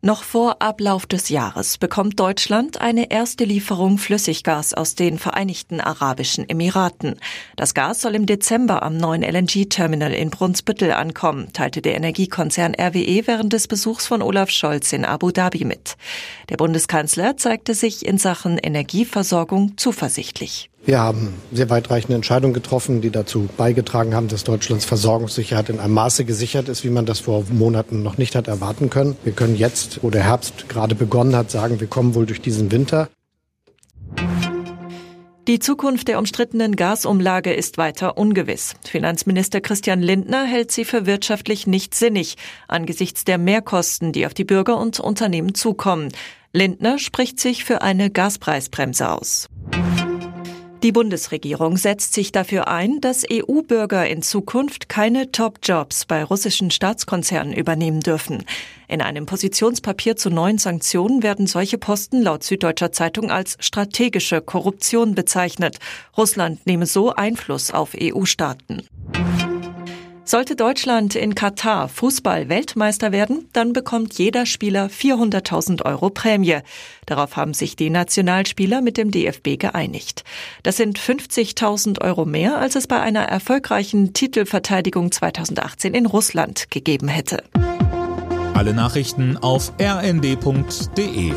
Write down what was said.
Noch vor Ablauf des Jahres bekommt Deutschland eine erste Lieferung Flüssiggas aus den Vereinigten Arabischen Emiraten. Das Gas soll im Dezember am neuen LNG-Terminal in Brunsbüttel ankommen, teilte der Energiekonzern RWE während des Besuchs von Olaf Scholz in Abu Dhabi mit. Der Bundeskanzler zeigte sich in Sachen Energieversorgung zuversichtlich. Wir haben sehr weitreichende Entscheidungen getroffen, die dazu beigetragen haben, dass Deutschlands Versorgungssicherheit in einem Maße gesichert ist, wie man das vor Monaten noch nicht hat erwarten können. Wir können jetzt, wo der Herbst gerade begonnen hat, sagen, wir kommen wohl durch diesen Winter. Die Zukunft der umstrittenen Gasumlage ist weiter ungewiss. Finanzminister Christian Lindner hält sie für wirtschaftlich nicht sinnig angesichts der Mehrkosten, die auf die Bürger und Unternehmen zukommen. Lindner spricht sich für eine Gaspreisbremse aus. Die Bundesregierung setzt sich dafür ein, dass EU-Bürger in Zukunft keine Top-Jobs bei russischen Staatskonzernen übernehmen dürfen. In einem Positionspapier zu neuen Sanktionen werden solche Posten laut Süddeutscher Zeitung als strategische Korruption bezeichnet. Russland nehme so Einfluss auf EU-Staaten. Sollte Deutschland in Katar Fußball-Weltmeister werden, dann bekommt jeder Spieler 400.000 Euro Prämie. Darauf haben sich die Nationalspieler mit dem DFB geeinigt. Das sind 50.000 Euro mehr, als es bei einer erfolgreichen Titelverteidigung 2018 in Russland gegeben hätte. Alle Nachrichten auf rnd.de